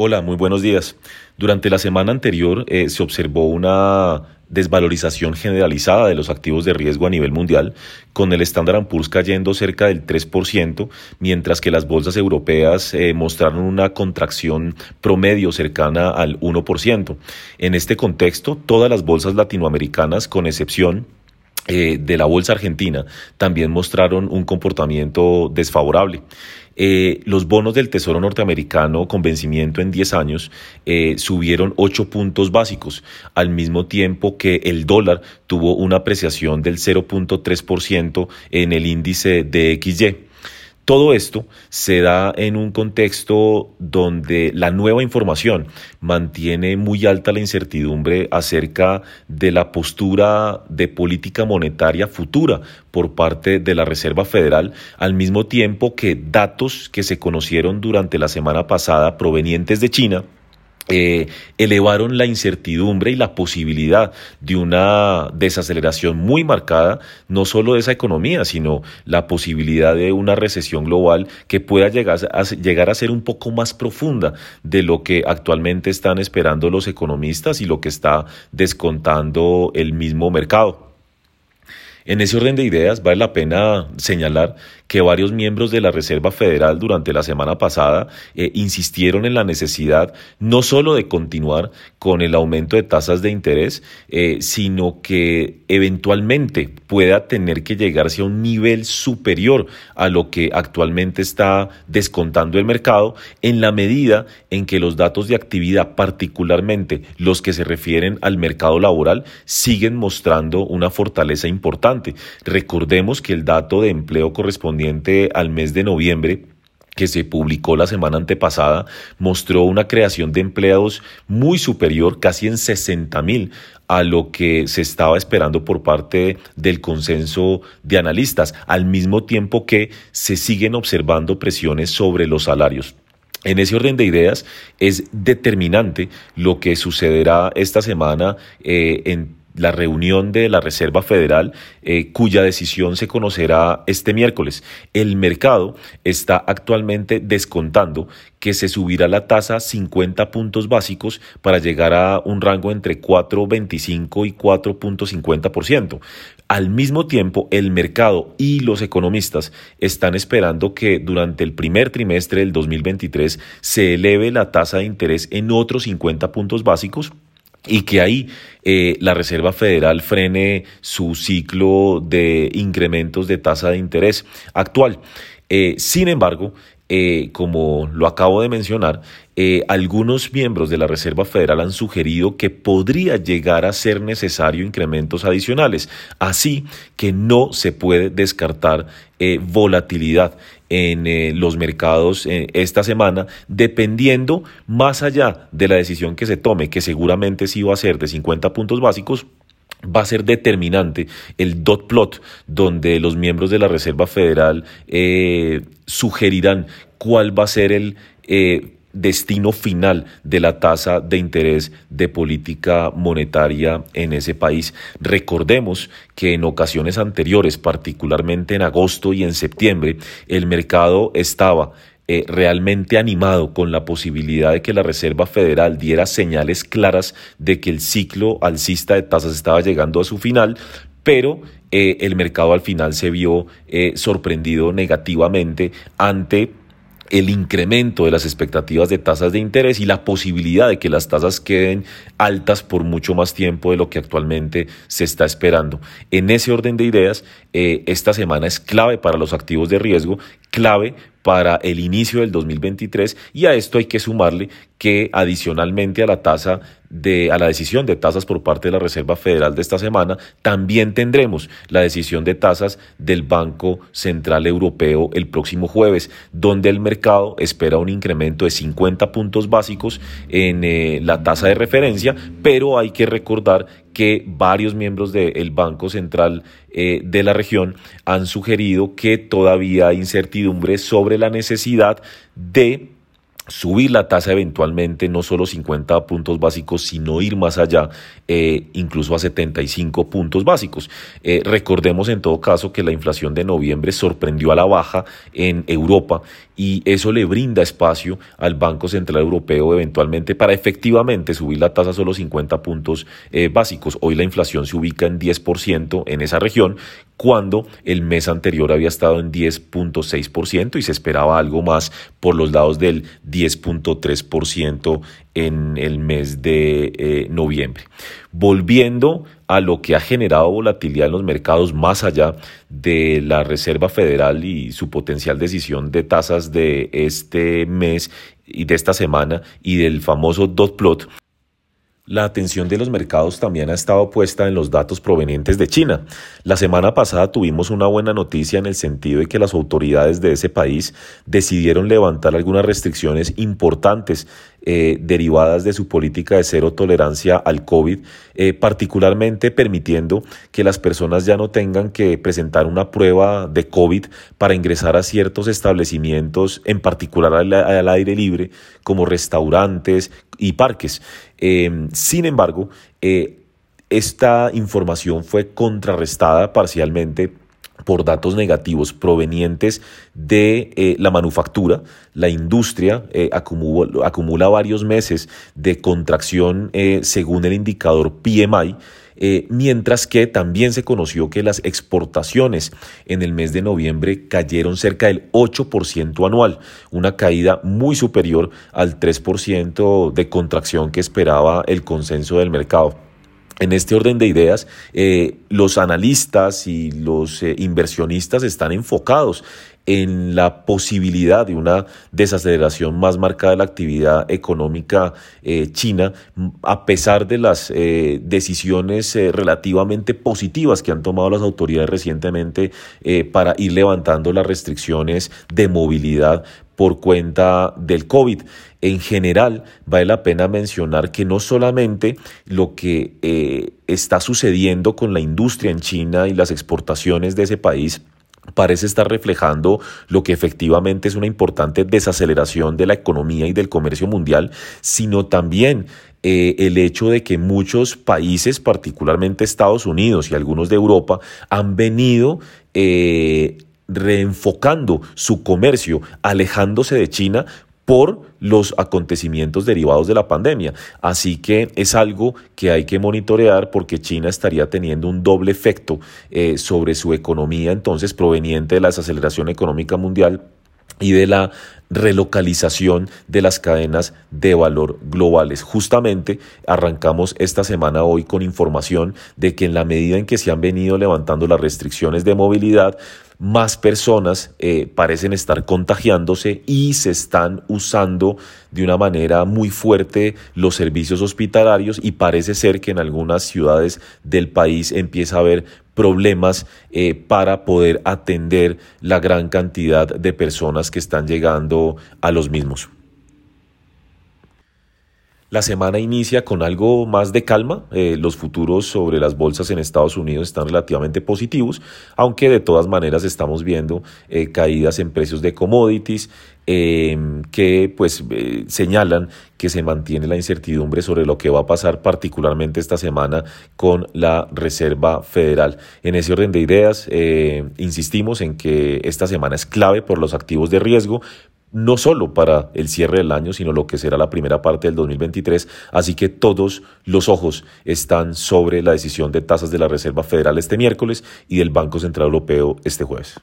Hola, muy buenos días. Durante la semana anterior eh, se observó una desvalorización generalizada de los activos de riesgo a nivel mundial, con el Standard Poor's cayendo cerca del 3%, mientras que las bolsas europeas eh, mostraron una contracción promedio cercana al 1%. En este contexto, todas las bolsas latinoamericanas, con excepción eh, de la bolsa argentina también mostraron un comportamiento desfavorable. Eh, los bonos del Tesoro norteamericano con vencimiento en 10 años eh, subieron 8 puntos básicos, al mismo tiempo que el dólar tuvo una apreciación del 0.3% en el índice de XY. Todo esto se da en un contexto donde la nueva información mantiene muy alta la incertidumbre acerca de la postura de política monetaria futura por parte de la Reserva Federal, al mismo tiempo que datos que se conocieron durante la semana pasada provenientes de China eh, elevaron la incertidumbre y la posibilidad de una desaceleración muy marcada, no solo de esa economía, sino la posibilidad de una recesión global que pueda llegar a, llegar a ser un poco más profunda de lo que actualmente están esperando los economistas y lo que está descontando el mismo mercado. En ese orden de ideas, vale la pena señalar que varios miembros de la Reserva Federal durante la semana pasada eh, insistieron en la necesidad no solo de continuar con el aumento de tasas de interés, eh, sino que eventualmente pueda tener que llegarse a un nivel superior a lo que actualmente está descontando el mercado en la medida en que los datos de actividad, particularmente los que se refieren al mercado laboral, siguen mostrando una fortaleza importante. Recordemos que el dato de empleo correspondiente al mes de noviembre que se publicó la semana antepasada, mostró una creación de empleados muy superior, casi en 60 mil, a lo que se estaba esperando por parte del consenso de analistas, al mismo tiempo que se siguen observando presiones sobre los salarios. En ese orden de ideas es determinante lo que sucederá esta semana eh, en la reunión de la Reserva Federal, eh, cuya decisión se conocerá este miércoles. El mercado está actualmente descontando que se subirá la tasa 50 puntos básicos para llegar a un rango entre 4.25 y 4.50%. Al mismo tiempo, el mercado y los economistas están esperando que durante el primer trimestre del 2023 se eleve la tasa de interés en otros 50 puntos básicos y que ahí eh, la Reserva Federal frene su ciclo de incrementos de tasa de interés actual. Eh, sin embargo, eh, como lo acabo de mencionar, algunos miembros de la Reserva Federal han sugerido que podría llegar a ser necesario incrementos adicionales, así que no se puede descartar volatilidad en los mercados esta semana, dependiendo más allá de la decisión que se tome, que seguramente sí va a ser de 50 puntos básicos, va a ser determinante el dot plot donde los miembros de la Reserva Federal eh, sugerirán cuál va a ser el eh, destino final de la tasa de interés de política monetaria en ese país. Recordemos que en ocasiones anteriores, particularmente en agosto y en septiembre, el mercado estaba eh, realmente animado con la posibilidad de que la Reserva Federal diera señales claras de que el ciclo alcista de tasas estaba llegando a su final, pero eh, el mercado al final se vio eh, sorprendido negativamente ante el incremento de las expectativas de tasas de interés y la posibilidad de que las tasas queden altas por mucho más tiempo de lo que actualmente se está esperando. En ese orden de ideas, eh, esta semana es clave para los activos de riesgo, clave para el inicio del 2023 y a esto hay que sumarle que adicionalmente a la tasa de a la decisión de tasas por parte de la Reserva Federal de esta semana, también tendremos la decisión de tasas del Banco Central Europeo el próximo jueves, donde el mercado espera un incremento de 50 puntos básicos en eh, la tasa de referencia, pero hay que recordar que varios miembros del Banco Central eh, de la región han sugerido que todavía hay incertidumbre sobre la necesidad de subir la tasa eventualmente, no solo 50 puntos básicos, sino ir más allá, eh, incluso a 75 puntos básicos. Eh, recordemos en todo caso que la inflación de noviembre sorprendió a la baja en Europa y eso le brinda espacio al Banco Central Europeo eventualmente para efectivamente subir la tasa solo 50 puntos eh, básicos. Hoy la inflación se ubica en 10% en esa región cuando el mes anterior había estado en 10.6% y se esperaba algo más por los lados del 10.3% en el mes de eh, noviembre. Volviendo a lo que ha generado volatilidad en los mercados más allá de la Reserva Federal y su potencial decisión de tasas de este mes y de esta semana y del famoso dot plot, la atención de los mercados también ha estado puesta en los datos provenientes de China. La semana pasada tuvimos una buena noticia en el sentido de que las autoridades de ese país decidieron levantar algunas restricciones importantes eh, derivadas de su política de cero tolerancia al COVID, eh, particularmente permitiendo que las personas ya no tengan que presentar una prueba de COVID para ingresar a ciertos establecimientos, en particular al, aire libre, como restaurantes y parques. Em, sin embargo, eh, esta información fue contrarrestada parcialmente por datos negativos provenientes de eh, la manufactura. La industria eh, acumula, varios meses de contracción eh, según el indicador PMI. mientras que también se conoció que las exportaciones en el mes de noviembre cayeron cerca del 8% anual, una caída muy superior al 3% de contracción que esperaba el consenso del mercado. En este orden de ideas, eh, los analistas y los eh, inversionistas están enfocados en la posibilidad de una desaceleración más marcada de la actividad económica eh, china, a pesar de las decisiones relativamente positivas que han tomado las autoridades recientemente para ir levantando las restricciones de movilidad por cuenta del COVID. En general, vale la pena mencionar que no solamente lo que eh, está sucediendo con la industria en China y las exportaciones de ese país, parece estar reflejando lo que efectivamente es una importante desaceleración de la economía y del comercio mundial, sino también eh, el hecho de que muchos países, particularmente Estados Unidos y algunos de Europa, han venido eh, reenfocando su comercio, alejándose de China por los acontecimientos derivados de la pandemia. Así que es algo que hay que monitorear porque China estaría teniendo un doble efecto eh, sobre su economía, entonces proveniente de la desaceleración económica mundial y de la relocalización de las cadenas de valor globales. Justamente arrancamos esta semana hoy con información de que en la medida en que se han venido levantando las restricciones de movilidad, más personas eh, parecen estar contagiándose y se están usando de una manera muy fuerte los servicios hospitalarios y parece ser que en algunas ciudades del país empieza a haber problemas eh, para poder atender la gran cantidad de personas que están llegando a los mismos. La semana inicia con algo más de calma. Eh, los futuros sobre las bolsas en Estados Unidos están relativamente positivos, aunque de todas maneras estamos viendo eh, caídas en precios de commodities em, que pues eh, señalan que se mantiene la incertidumbre sobre lo que va a pasar particularmente esta semana con la Reserva Federal. En ese orden de ideas, insistimos en que esta semana es clave por los activos de riesgo, no solo para el cierre del año, sino lo que será la primera parte del 2023. Así que todos los ojos están sobre la decisión de tasas de la Reserva Federal este miércoles y del Banco Central Europeo este jueves.